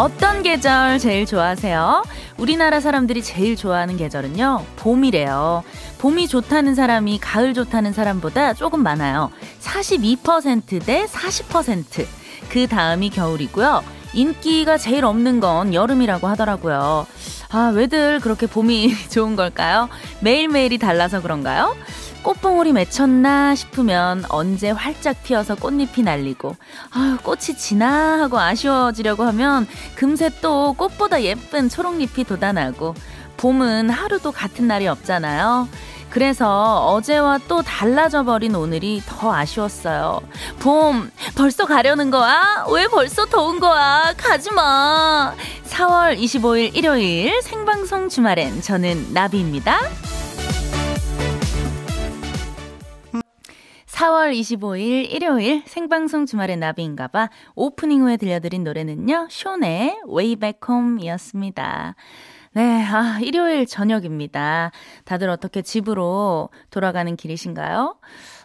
어떤 계절 제일 좋아하세요? 우리나라 사람들이 제일 좋아하는 계절은요, 봄이래요. 봄이 좋다는 사람이 가을 좋다는 사람보다 조금 많아요. 42%대 40%. 그 다음이 겨울이고요. 인기가 제일 없는 건 여름이라고 하더라고요. 아, 왜들 그렇게 봄이 좋은 걸까요? 매일매일이 달라서 그런가요? 꽃봉오리 맺혔나 싶으면 언제 활짝 피어서 꽃잎이 날리고 아유 꽃이 지나 하고 아쉬워지려고 하면 금세 또 꽃보다 예쁜 초록잎이 돋아나고 봄은 하루도 같은 날이 없잖아요. 그래서 어제와 또 달라져 버린 오늘이 더 아쉬웠어요. 봄, 벌써 가려는 거야? 왜 벌써 더운 거야? 가지 마. 4월 25일 일요일 생방송 주말엔 저는 나비입니다. 4월 25일 일요일 생방송 주말의 나비인가봐 오프닝 후에 들려드린 노래는요, 쇼의 Way Back Home 이었습니다. 네, 아, 일요일 저녁입니다. 다들 어떻게 집으로 돌아가는 길이신가요?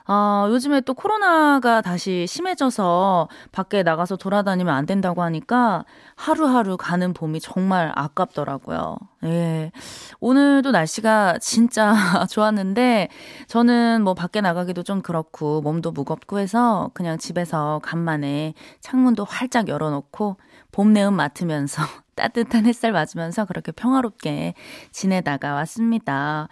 아, 요즘에 또 코로나가 다시 심해져서 밖에 나가서 돌아다니면 안 된다고 하니까 하루하루 가는 봄이 정말 아깝더라고요. 예. 오늘도 날씨가 진짜 좋았는데 저는 뭐 밖에 나가기도 좀 그렇고 몸도 무겁고 해서 그냥 집에서 간만에 창문도 활짝 열어놓고 봄 내음 맡으면서 따뜻한 햇살 맞으면서 그렇게 평화롭게 지내다가 왔습니다.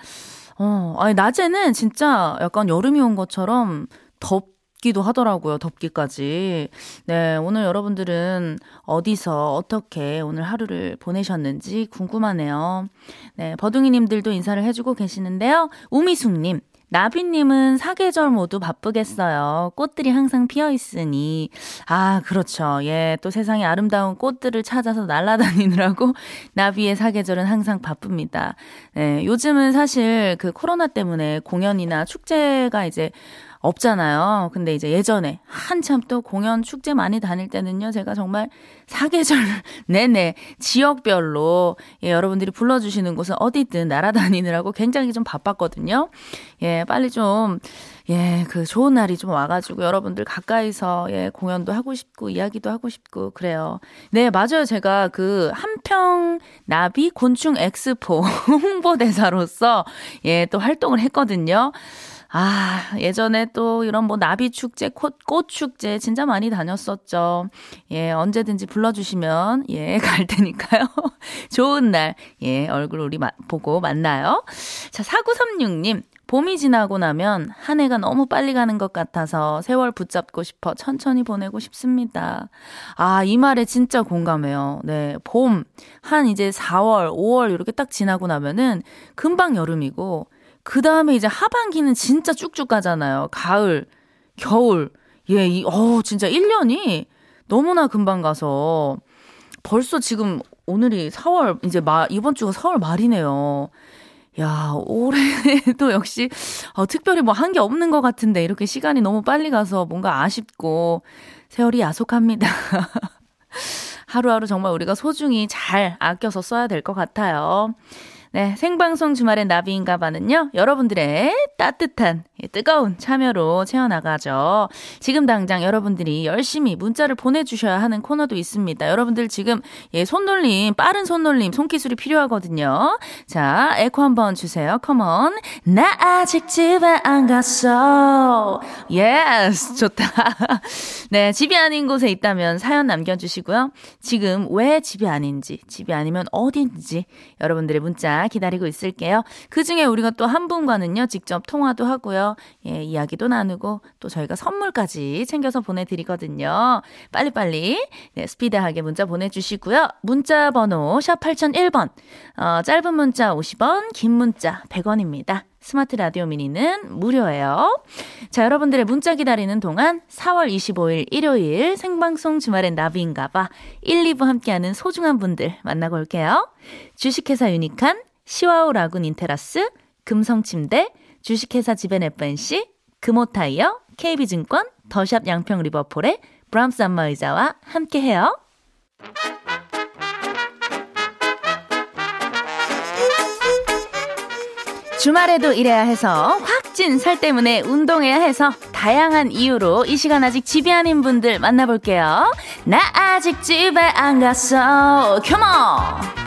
어, 아니, 낮에는 진짜 약간 여름이 온 것처럼 덥 기도 하더라고요. 덥기까지. 네, 오늘 여러분들은 어디서 어떻게 오늘 하루를 보내셨는지 궁금하네요. 네, 버둥이 님들도 인사를 해 주고 계시는데요. 우미숙 님. 나비님은 사계절 모두 바쁘겠어요. 꽃들이 항상 피어 있으니. 아, 그렇죠. 예, 또 세상에 아름다운 꽃들을 찾아서 날아다니느라고 나비의 사계절은 항상 바쁩니다. 예, 요즘은 사실 그 코로나 때문에 공연이나 축제가 이제 없잖아요. 근데 이제 예전에 한참 또 공연 축제 많이 다닐 때는요, 제가 정말 사계절 내내 지역별로 예, 여러분들이 불러주시는 곳은 어디든 날아다니느라고 굉장히 좀 바빴거든요. 예, 빨리 좀, 예, 그 좋은 날이 좀 와가지고 여러분들 가까이서 예, 공연도 하고 싶고 이야기도 하고 싶고 그래요. 네, 맞아요. 제가 그 한평 나비 곤충 엑스포 홍보대사로서 예, 또 활동을 했거든요. 아, 예전에 또 이런 뭐 나비 축제, 꽃, 꽃 축제 진짜 많이 다녔었죠. 예, 언제든지 불러주시면, 예, 갈 테니까요. 좋은 날, 예, 얼굴 우리 마, 보고 만나요. 자, 4936님. 봄이 지나고 나면 한 해가 너무 빨리 가는 것 같아서 세월 붙잡고 싶어 천천히 보내고 싶습니다. 아, 이 말에 진짜 공감해요. 네. 봄, 한 이제 4월, 5월 이렇게 딱 지나고 나면은 금방 여름이고 그 다음에 이제 하반기는 진짜 쭉쭉 가잖아요. 가을, 겨울. 예, 이, 어, 진짜 1년이 너무나 금방 가서 벌써 지금 오늘이 4월, 이제 마, 이번 주가 4월 말이네요. 야, 올해도 역시, 어, 특별히 뭐 한 게 없는 것 같은데, 이렇게 시간이 너무 빨리 가서 뭔가 아쉽고, 세월이 야속합니다. 하루하루 정말 우리가 소중히 잘 아껴서 써야 될 것 같아요. 네, 생방송 주말의 나비인가 봐는요, 여러분들의 따뜻한, 뜨거운 참여로 채워나가죠. 지금 당장 여러분들이 열심히 문자를 보내주셔야 하는 코너도 있습니다. 여러분들 지금, 예, 손놀림, 빠른 손놀림, 손기술이 필요하거든요. 자, 에코 한번 주세요. Come on. 나 아직 집에 안 갔어. Yes, 좋다. 네, 집이 아닌 곳에 있다면 사연 남겨주시고요. 지금 왜 집이 아닌지, 집이 아니면 어딘지, 여러분들의 문자 기다리고 있을게요. 그 중에 우리가 또 한 분과는요, 직접 통화도 하고요. 예, 이야기도 나누고 또 저희가 선물까지 챙겨서 보내드리거든요. 빨리빨리, 네, 스피드하게 문자 보내주시고요. 문자 번호, 샵 8001번. 어, 짧은 문자 50원, 긴 문자 100원입니다. 스마트 라디오 미니는 무료예요. 자, 여러분들의 문자 기다리는 동안 4월 25일 일요일 생방송 주말엔 나비인가봐 1, 2부 함께하는 소중한 분들 만나고 올게요. 주식회사 유니칸, 시화호 라군 인테라스, 금성침대, 주식회사 지벤 FNC, 금호타이어, KB증권, 더샵 양평 리버포레 브람스 안마 의자와 함께해요. 주말에도 일해야 해서 확찐살 때문에 운동해야 해서 다양한 이유로 이 시간 아직 집에 아닌 분들 만나볼게요. 나 아직 집에 안 갔어. 컴온!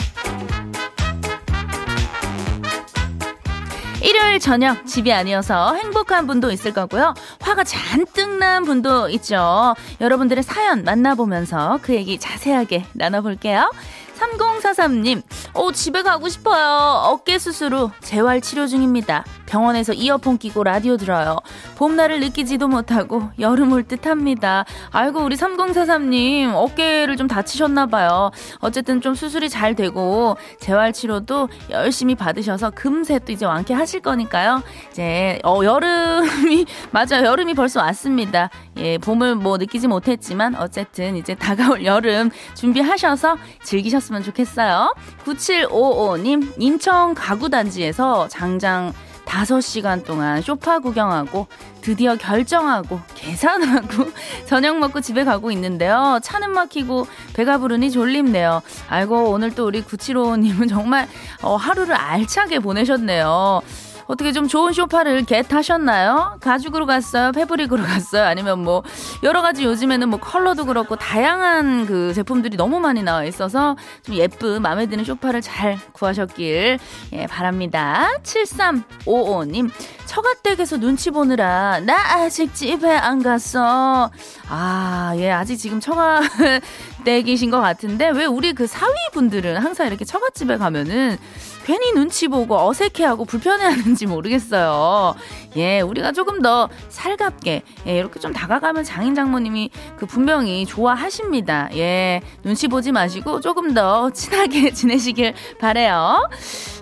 일요일 저녁 집이 아니어서 행복한 분도 있을 거고요. 화가 잔뜩 난 분도 있죠. 여러분들의 사연 만나보면서 그 얘기 자세하게 나눠볼게요. 3043님, 오, 집에 가고 싶어요. 어깨 수술 후 재활 치료 중입니다. 병원에서 이어폰 끼고 라디오 들어요. 봄날을 느끼지도 못하고 여름 올 듯 합니다. 아이고, 우리 3043님, 어깨를 좀 다치셨나 봐요. 어쨌든 좀 수술이 잘 되고, 재활 치료도 열심히 받으셔서 금세 또 이제 완쾌하실 거니까요. 이제, 어, 여름이, 맞아요. 여름이 벌써 왔습니다. 예, 봄을 뭐 느끼지 못했지만, 어쨌든 이제 다가올 여름 준비하셔서 즐기셨으면 좋겠어요. 9755님, 인천 가구 단지에서 장장 5시간 동안 쇼파 구경하고 드디어 결정하고 계산하고 저녁 먹고 집에 가고 있는데요. 차는 막히고 배가 부르니 졸립네요. 아이고 오늘 또 우리 9755님은 정말 어, 하루를 알차게 보내셨네요. 어떻게 좀 좋은 쇼파를 겟하셨나요? 가죽으로 갔어요? 패브릭으로 갔어요? 아니면 뭐 여러 가지 요즘에는 뭐 컬러도 그렇고 다양한 그 제품들이 너무 많이 나와 있어서 좀 예쁜 마음에 드는 쇼파를 잘 구하셨길 예, 바랍니다. 7355님 처가댁에서 눈치 보느라 나 아직 집에 안 갔어. 아, 예, 아직 지금 처가댁이신 것 같은데 왜 우리 그 사위분들은 항상 이렇게 처갓집에 가면은 괜히 눈치 보고 어색해하고 불편해하는지 모르겠어요. 예, 우리가 조금 더 살갑게 예, 이렇게 좀 다가가면 장인 장모님이 그 분명히 좋아하십니다. 예, 눈치 보지 마시고 조금 더 친하게 지내시길 바래요.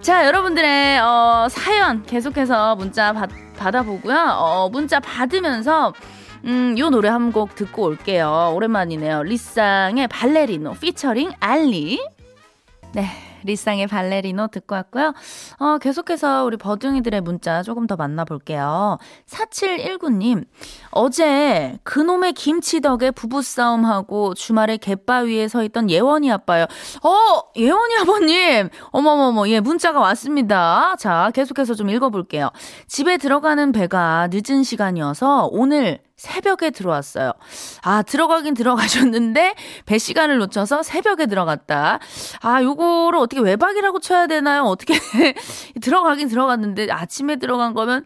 자, 여러분들의 어, 사연 계속해서 문자 받, 받아보고요. 어, 문자 받으면서 음, 요 노래 한 곡 듣고 올게요. 오랜만이네요. 리쌍의 발레리노 피처링 알리. 네. 리쌍의 발레리노 듣고 왔고요. 어, 계속해서 우리 버둥이들의 문자 조금 더 만나볼게요. 4719님, 어제 그놈의 김치 덕에 부부싸움하고 주말에 갯바위에 서 있던 예원이 아빠요. 어, 예원이 아버님! 어머머머, 예, 문자가 왔습니다. 자, 계속해서 좀 읽어볼게요. 집에 들어가는 배가 늦은 시간이어서 오늘 새벽에 들어왔어요. 아, 들어가긴 들어가셨는데, 배 시간을 놓쳐서 새벽에 들어갔다. 아, 요거를 어떻게 외박이라고 쳐야 되나요? 어떻게, 들어가긴 들어갔는데, 아침에 들어간 거면,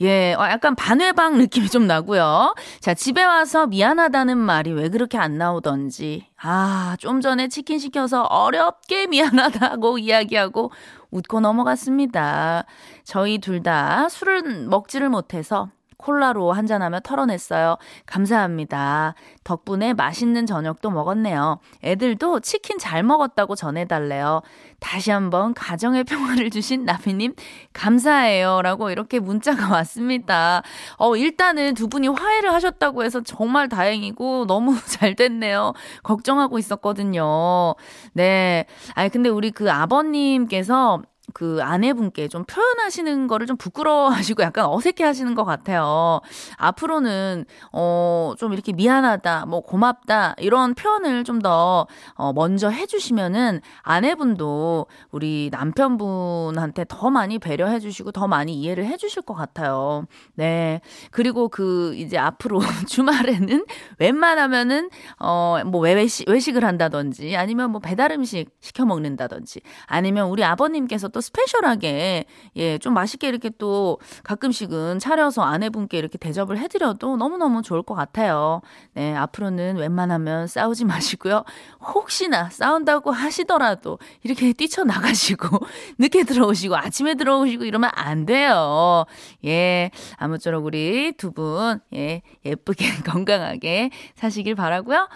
예, 어, 약간 반외방 느낌이 좀 나고요. 자, 집에 와서 미안하다는 말이 왜 그렇게 안 나오던지. 아, 좀 전에 치킨 시켜서 어렵게 미안하다고 이야기하고 웃고 넘어갔습니다. 저희 둘 다 술을 먹지를 못해서 콜라로 한잔하며 털어냈어요. 감사합니다. 덕분에 맛있는 저녁도 먹었네요. 애들도 치킨 잘 먹었다고 전해달래요. 다시 한번 가정의 평화를 주신 나비님, 감사해요. 라고 이렇게 문자가 왔습니다. 어, 일단은 두 분이 화해를 하셨다고 해서 정말 다행이고 너무 잘 됐네요. 걱정하고 있었거든요. 네. 아니, 근데 우리 그 아버님께서 그 아내분께 좀 표현하시는 거를 좀 부끄러워하시고 약간 어색해 하시는 것 같아요. 앞으로는, 어, 좀 이렇게 미안하다, 뭐 고맙다, 이런 표현을 좀 더, 어, 먼저 해주시면은 아내분도 우리 남편분한테 더 많이 배려해 주시고 더 많이 이해를 해 주실 것 같아요. 네. 그리고 그 이제 앞으로 주말에는 웬만하면은, 어, 뭐 외식, 외식을 한다든지 아니면 뭐 배달 음식 시켜 먹는다든지 아니면 우리 아버님께서 또 스페셜하게 예, 좀 맛있게 이렇게 또 가끔씩은 차려서 아내분께 이렇게 대접을 해드려도 너무너무 좋을 것 같아요. 네, 앞으로는 웬만하면 싸우지 마시고요. 혹시나 싸운다고 하시더라도 이렇게 뛰쳐나가시고 늦게 들어오시고 아침에 들어오시고 이러면 안 돼요. 예, 아무쪼록 우리 두 분, 예, 예쁘게 건강하게 사시길 바라고요.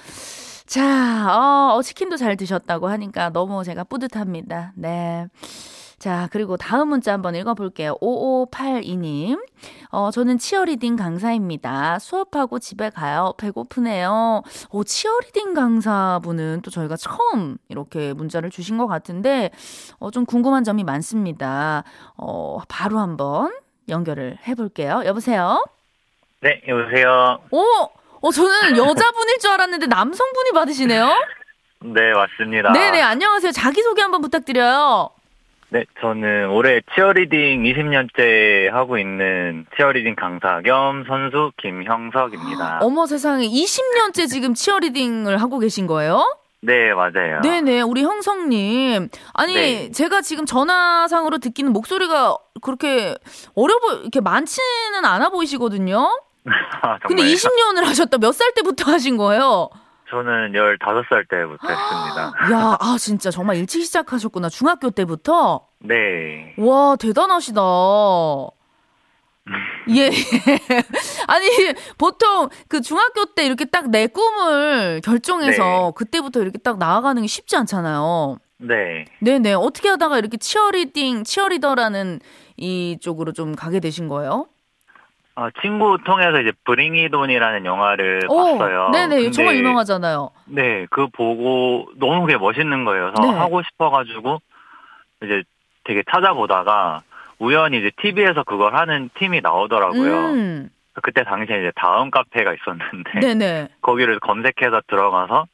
자, 어, 어, 치킨도 잘 드셨다고 하니까 너무 제가 뿌듯합니다. 네. 자, 그리고 다음 문자 한번 읽어볼게요. 5582님. 어, 저는 치어리딩 강사입니다. 수업하고 집에 가요. 배고프네요. 오, 치어리딩 강사분은 또 저희가 처음 이렇게 문자를 주신 것 같은데, 어, 좀 궁금한 점이 많습니다. 어, 바로 한번 연결을 해볼게요. 여보세요? 네, 여보세요? 오! 어, 저는 여자분일 줄 알았는데 남성분이 받으시네요? 네, 맞습니다. 네네, 안녕하세요. 자기소개 한번 부탁드려요. 네, 저는 올해 치어리딩 20년째 하고 있는 치어리딩 강사 겸 선수 김형석입니다. 어머 세상에 20년째 지금 치어리딩을 하고 계신 거예요? 네, 맞아요. 네네, 우리 형성님. 아니, 네. 제가 지금 전화상으로 듣기는 목소리가 그렇게 어려 보, 이렇게 많지는 않아 보이시거든요? 아, 근데 정말요? 20년을 하셨다. 몇 살 때부터 하신 거예요? 저는 15살 때부터 했습니다. 야, 아, 진짜 정말 일찍 시작하셨구나. 중학교 때부터? 네. 와, 대단하시다. 예. 아니, 보통 그 중학교 때 이렇게 딱 내 꿈을 결정해서 네. 그때부터 이렇게 딱 나아가는 게 쉽지 않잖아요. 네. 네네. 어떻게 하다가 이렇게 치어리딩, 치어리더라는 이 쪽으로 좀 가게 되신 거예요? 어, 친구 통해서 이제 Bring It On이라는 영화를 오, 봤어요. 네네. 정말 유명하잖아요. 네, 그 보고 너무 그게 멋있는 거예요. 그래서 네. 하고 싶어가지고 이제 되게 찾아보다가 우연히 이제 TV에서 그걸 하는 팀이 나오더라고요. 음, 그때 당시에 이제 다음 카페가 있었는데 네네. 거기를 검색해서 들어가서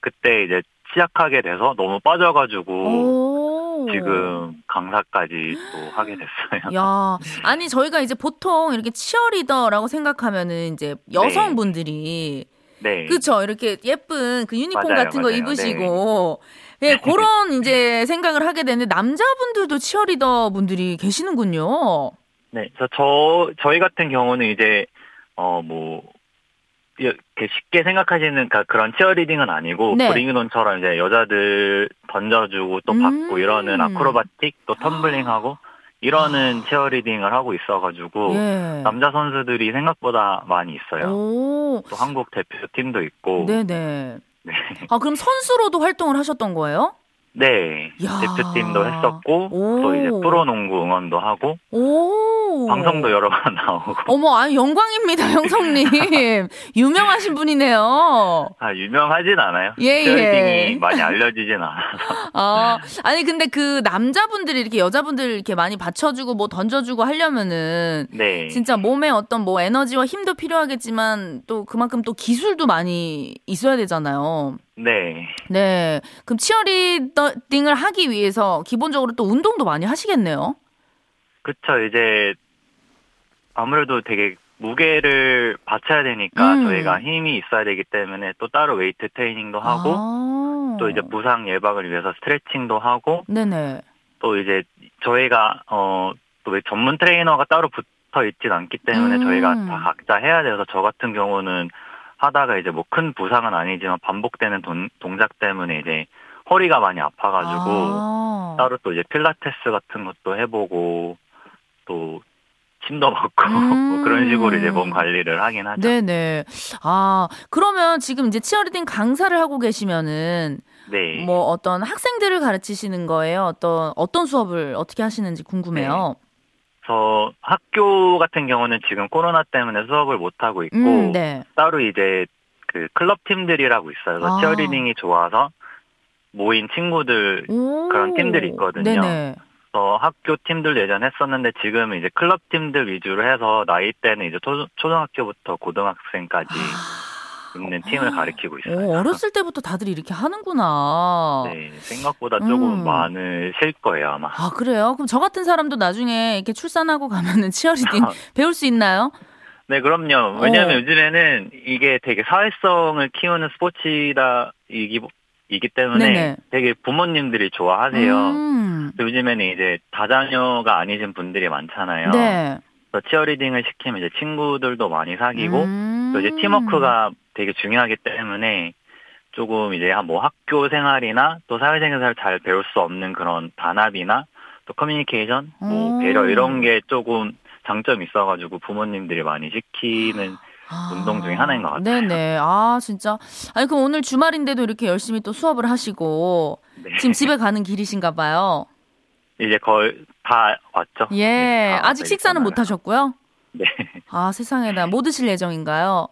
그때 이제 시작하게 돼서 너무 빠져가지고 오. 지금 강사까지 또 하게 됐어요. 야, 아니 저희가 이제 보통 이렇게 치어리더라고 생각하면은 이제 여성분들이 네. 그쵸 이렇게 예쁜 그 유니폼 맞아요, 같은 거 맞아요. 입으시고 예 그런 이제 생각을 하게 되는데 남자분들도 치어리더 분들이 계시는군요. 네, 저, 저, 저희 같은 경우는 이제, 어, 뭐, 이렇게 쉽게 생각하시는 그- 그런 치어리딩은 아니고, 네. 브링이돈처럼 이제 여자들 던져주고 또 받고 음. 이러는 아크로바틱, 또 텀블링하고, 이러는 치어리딩을 하고 있어가지고, 예. 남자 선수들이 생각보다 많이 있어요. 오, 또 한국 대표팀도 있고, 네네. 네. 아 그럼 선수로도 활동을 하셨던 거예요? 네, 야. 대표팀도 했었고, 오. 또 이제 프로농구 응원도 하고, 오. 방송도 여러 번 나오고, 어머, 아니 영광입니다, 형성님. 유명하신 분이네요. 아, 유명하진 않아요. 예, 예. 많이 알려지진 않아서. 아, 아니 근데 그 남자분들이 이렇게 여자분들 이렇게 많이 받쳐주고 뭐 던져주고 하려면은 네. 진짜 몸에 어떤 뭐 에너지와 힘도 필요하겠지만 또 그만큼 또 기술도 많이 있어야 되잖아요. 네. 네. 그럼 치어리딩을 하기 위해서 기본적으로 또 운동도 많이 하시겠네요. 그쵸. 이제 아무래도 되게 무게를 받쳐야 되니까 음. 저희가 힘이 있어야 되기 때문에 또 따로 웨이트 트레이닝도 하고 아. 또 이제 부상 예방을 위해서 스트레칭도 하고 네네. 또 이제 저희가 어또 전문 트레이너가 따로 붙어 있진 않기 때문에 음. 저희가 다 각자 해야 돼서 저 같은 경우는 하다가 이제 뭐 큰 부상은 아니지만 반복되는 동, 동작 때문에 이제 허리가 많이 아파가지고 아. 따로 또 이제 필라테스 같은 것도 해보고 또 침도 먹고 음. 뭐 그런 식으로 이제 몸 관리를 하긴 하죠. 네네. 아, 그러면 지금 이제 치어리딩 강사를 하고 계시면은 네. 뭐 어떤 학생들을 가르치시는 거예요? 어떤 어떤 수업을 어떻게 하시는지 궁금해요. 저 학교 같은 경우는 지금 코로나 때문에 수업을 못 하고 있고 음, 네. 따로 이제 그 클럽 팀들이라고 있어요. 그래서 아. 치어리딩이 좋아서 모인 친구들 오. 그런 팀들이 있거든요. 네네. 어, 학교 팀들도 예전에 했었는데 지금 이제 클럽 팀들 위주로 해서 나이 때는 이제 초, 초등학교부터 고등학생까지 있는 팀을 가리키고 있어요. 아. 오, 어렸을 때부터 다들 이렇게 하는구나. 네, 생각보다 조금 음. 많으실 거예요, 아마. 아, 그래요? 그럼 저 같은 사람도 나중에 이렇게 출산하고 가면은 치어리딩 배울 수 있나요? 네, 그럼요. 왜냐하면 어. 요즘에는 이게 되게 사회성을 키우는 스포츠다, 이기, 이기 때문에 네네. 되게 부모님들이 좋아하세요. 음. 요즘에는 이제 다자녀가 아니신 분들이 많잖아요. 네. 그래서 치어리딩을 시키면 이제 친구들도 많이 사귀고, 음. 또 이제 팀워크가 되게 중요하기 때문에 조금 이제 한뭐 학교 생활이나 또 사회생활을 잘 배울 수 없는 그런 단합이나 또 커뮤니케이션, 뭐 오. 배려 이런 게 조금 장점이 있어가지고 부모님들이 많이 시키는 아. 운동 중에 하나인 것 같아요. 네네. 아, 진짜. 아니, 그럼 오늘 주말인데도 이렇게 열심히 또 수업을 하시고, 네. 지금 집에 가는 길이신가 봐요. 이제 거의 다 왔죠. 예. 네, 다 아직 식사는 못 하셨 하셨고요? 네. 아, 세상에나. 뭐 드실 예정인가요?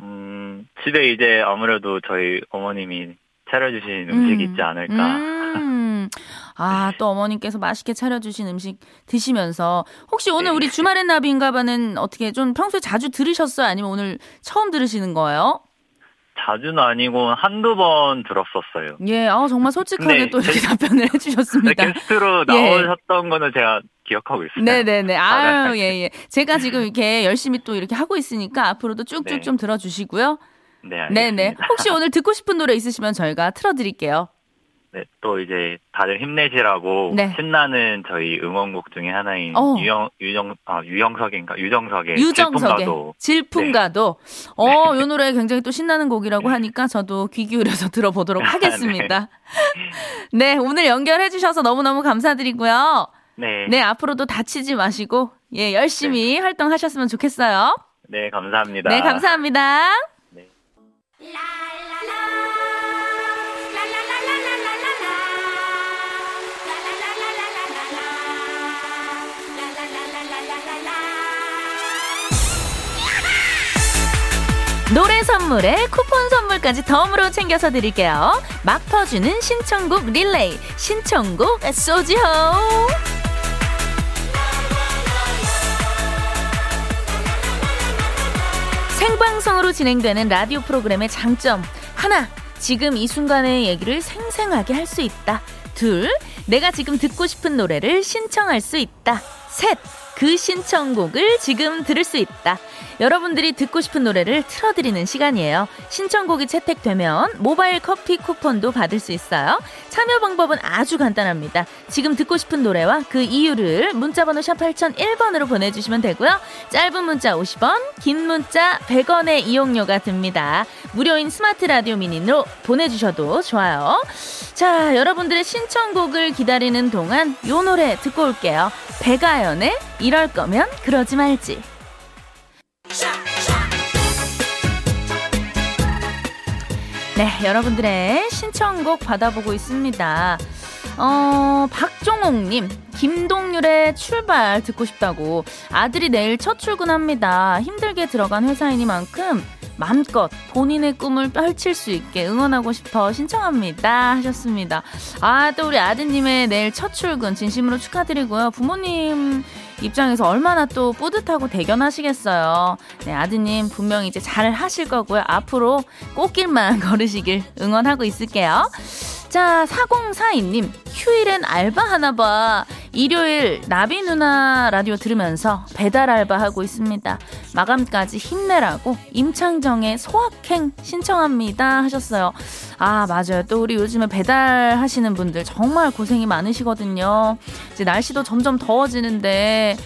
음, 집에 이제 아무래도 저희 어머님이 차려주신 음 식이 음. 있지 않을까. 음. 아, 또 어머님께서 맛있게 차려주신 음식 드시면서 혹시 오늘 네. 우리 주말의 나비인가봐는 어떻게 좀 평소에 자주 들으셨어요? 아니면 오늘 처음 들으시는 거예요? 자주는 아니고 한두 번 들었었어요. 예, 아, 정말 솔직하게 네, 또 이렇게 제- 답변을 해주셨습니다. 네, 게스트로 예. 나오셨던 거는 제가 기억하고 있어요. 네네네. 아유, 네. 예, 예. 제가 지금 이렇게 열심히 또 이렇게 하고 있으니까 앞으로도 쭉쭉 네. 좀 들어주시고요. 네, 알겠습니다. 네네. 혹시 오늘 듣고 싶은 노래 있으시면 저희가 틀어드릴게요. 네, 또 이제 다들 힘내시라고 네. 신나는 저희 응원곡 중에 하나인 어. 유영 유정 아 유영석인가 유정석의 유정석의 질풍가도. 질풍가도. 어, 요 노래 굉장히 또 신나는 곡이라고 하니까 저도 귀 기울여서 들어보도록 하겠습니다. 네, 오늘 연결해 주셔서 너무너무 감사드리고요. 네. 네, 앞으로도 다치지 마시고 예, 열심히 활동하셨으면 좋겠어요. 네, 감사합니다. 네, 감사합니다. 네. 노래 선물에 쿠폰 선물까지 덤으로 챙겨서 드릴게요. 막 퍼주는 신청곡 릴레이. 신청곡 쏘지호. 생방송으로 진행되는 라디오 프로그램의 장점. 하나, 지금 이 순간의 얘기를 생생하게 할 수 있다. 둘, 내가 지금 듣고 싶은 노래를 신청할 수 있다. 셋, 그 신청곡을 지금 들을 수 있다. 여러분들이 듣고 싶은 노래를 틀어드리는 시간이에요. 신청곡이 채택되면 모바일 커피 쿠폰도 받을 수 있어요. 참여 방법은 아주 간단합니다. 지금 듣고 싶은 노래와 그 이유를 문자번호 샵 8001번으로 보내주시면 되고요. 짧은 문자 50원, 긴 문자 100원의 이용료가 듭니다. 무료인 스마트 라디오 미니로 보내주셔도 좋아요. 자, 여러분들의 신청곡을 기다리는 동안 요 노래 듣고 올게요. 배가연의 이럴 거면 그러지 말지. 네, 여러분들의 신청곡 받아보고 있습니다. 어, 박종옥님, 김동률의 출발 듣고 싶다고. 아들이 내일 첫 출근합니다. 힘들게 들어간 회사이니만큼 마음껏 본인의 꿈을 펼칠 수 있게 응원하고 싶어 신청합니다. 하셨습니다. 아, 또 우리 아드님의 내일 첫 출근 진심으로 축하드리고요. 부모님 입장에서 얼마나 또 뿌듯하고 대견하시겠어요. 네, 아드님 분명히 이제 잘 하실 거고요. 앞으로 꽃길만 걸으시길 응원하고 있을게요. 자, 4042님, 휴일엔 알바 하나 봐. 일요일 나비 누나 라디오 들으면서 배달 알바 하고 있습니다. 마감까지 힘내라고 임창정의 소확행 신청합니다. 하셨어요. 아, 맞아요. 또 우리 요즘에 배달 하시는 분들 정말 고생이 많으시거든요. 이제 날씨도 점점 더워지는데,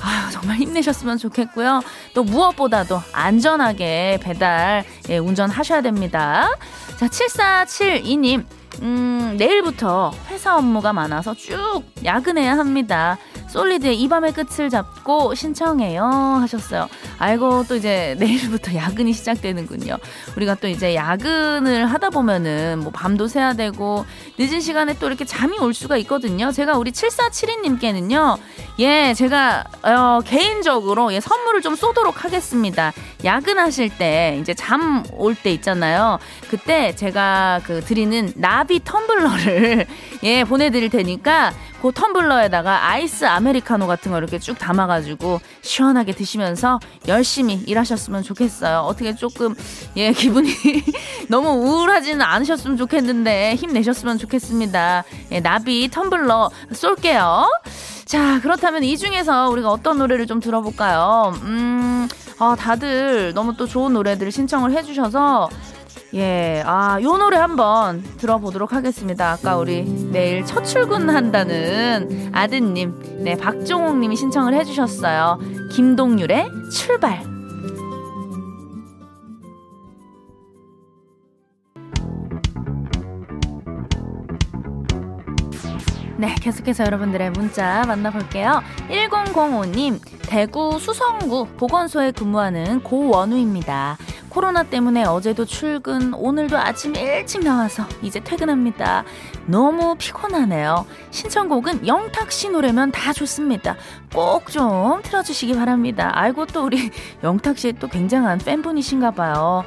아유, 정말 힘내셨으면 좋겠고요. 또 무엇보다도 안전하게 배달, 예, 운전하셔야 됩니다. 자, 7472님. 음, 내일부터 회사 업무가 많아서 쭉 야근해야 합니다. 솔리드의 이 밤의 끝을 잡고 신청해요. 하셨어요. 아이고, 또 이제 내일부터 야근이 시작되는군요. 우리가 또 이제 야근을 하다 보면은 뭐 밤도 새야 되고 늦은 시간에 또 이렇게 잠이 올 수가 있거든요. 제가 우리 7472님께는요, 예, 제가, 어, 개인적으로 예, 선물을 좀 쏘도록 하겠습니다. 야근하실 때 이제 잠 올 때 있잖아요. 그때 제가 그 드리는 나비 텀블러를 예, 보내 드릴 테니까 그 텀블러에다가 아이스 아메리카노 같은 거 이렇게 쭉 담아가지고 시원하게 드시면서 열심히 일하셨으면 좋겠어요. 어떻게 조금 예 기분이 너무 우울하지는 않으셨으면 좋겠는데 힘내셨으면 좋겠습니다. 예, 나비 텀블러 쏠게요. 자 그렇다면 이 중에서 우리가 어떤 노래를 좀 들어볼까요? 음, 아 다들 너무 또 좋은 노래들을 신청을 해주셔서 예, 아, 요 노래 한번 들어보도록 하겠습니다. 아까 우리 내일 첫 출근한다는 아드님, 네, 박종옥 님이 신청을 해주셨어요. 김동률의 출발. 네, 계속해서 여러분들의 문자 만나볼게요. 1005님, 대구 수성구 보건소에 근무하는 고원우입니다. 코로나 때문에 어제도 출근, 오늘도 아침 일찍 나와서 이제 퇴근합니다. 너무 피곤하네요. 신청곡은 영탁 씨 노래면 다 좋습니다. 꼭 좀 틀어주시기 바랍니다. 아이고, 또 우리 영탁 씨 또 굉장한 팬분이신가 봐요.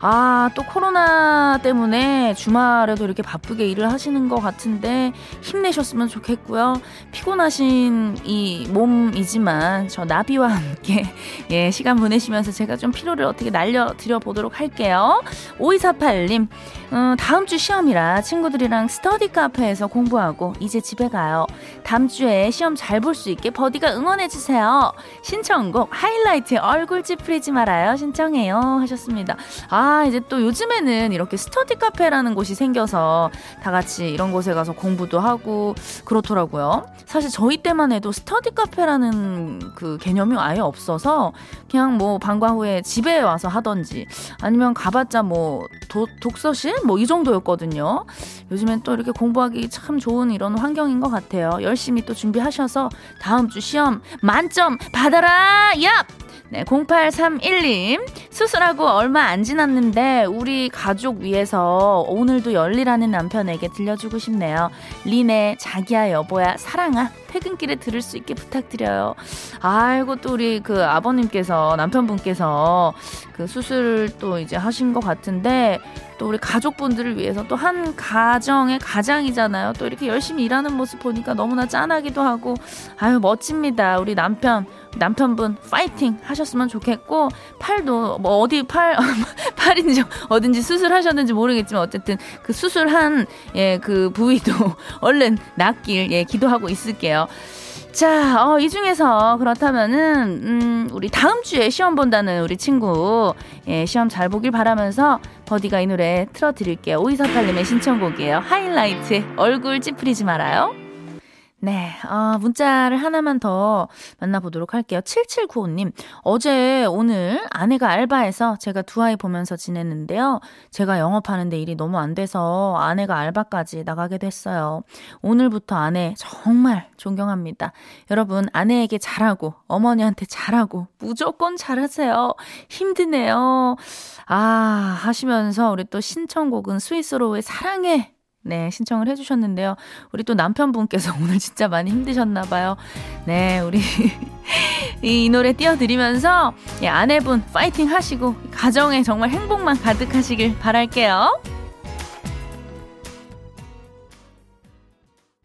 아, 또 코로나 때문에 주말에도 이렇게 바쁘게 일을 하시는 것 같은데 힘내셨으면 좋겠고요. 피곤하신 이 몸이지만 저 나비와 함께 예, 시간 보내시면서 제가 좀 피로를 어떻게 날려드려 보도록 할게요. 5248님, 음, 다음 주 시험이라 친구들이랑 스터디 카페에서 공부하고 이제 집에 가요. 다음 주에 시험 잘 볼 수 있게 버디가 응원해주세요. 신청곡 하이라이트의 얼굴 찌푸리지 말아요. 신청해요. 하셨습니다. 아, 이제 또 요즘에는 이렇게 스터디 카페라는 곳이 생겨서 다 같이 이런 곳에 가서 공부도 하고 그렇더라고요. 사실 저희 때만 해도 스터디 카페라는 그 개념이 아예 없어서 그냥 뭐 방과 후에 집에 와서 하던지 아니면 가봤자 뭐 도, 독서실? 뭐 이 정도였거든요. 요즘엔 또 이렇게 공부하기 참 좋은 이런 환경인 것 같아요. 열심히 또 준비하셔서 다음 주 시험 만점 받아라! 얍! 네, 0831님. 수술하고 얼마 안 지났는데 우리 가족 위해서 오늘도 열리라는 남편에게 들려주고 싶네요. 리네, 자기야, 여보야, 사랑아. 퇴근길에 들을 수 있게 부탁드려요. 아이고, 또 우리 그 아버님께서, 남편분께서 그 수술을 또 이제 하신 것 같은데 또 우리 가족분들을 위해서 또 한 가정의 가장이잖아요. 또 이렇게 열심히 일하는 모습 보니까 너무나 짠하기도 하고 아유 멋집니다. 우리 남편 남편분 파이팅 하셨으면 좋겠고 팔도 뭐 어디 팔 팔인지 어딘지 수술하셨는지 모르겠지만 어쨌든 그 수술한 예 그 부위도 얼른 낫길 예 기도하고 있을게요. 자, 어, 이 중에서 그렇다면은, 음, 우리 다음 주에 시험 본다는 우리 친구, 예, 시험 잘 보길 바라면서 버디가 이 노래 틀어드릴게요. 오이사팔님의 신청곡이에요. 하이라이트, 얼굴 찌푸리지 말아요. 네, 어, 문자를 하나만 더 만나보도록 할게요. 7795님, 어제 오늘 아내가 알바해서 제가 두 아이 보면서 지냈는데요. 제가 영업하는데 일이 너무 안 돼서 아내가 알바까지 나가게 됐어요. 오늘부터 아내 정말 존경합니다. 여러분, 아내에게 잘하고, 어머니한테 잘하고, 무조건 잘하세요. 힘드네요. 아, 하시면서 우리 또 신청곡은 스위스로의 사랑해 네, 신청을 해주셨는데요. 우리 또 남편분께서 오늘 진짜 많이 힘드셨나봐요. 네, 우리 이 노래 띄워드리면서 예, 아내분 파이팅 하시고 가정에 정말 행복만 가득하시길 바랄게요.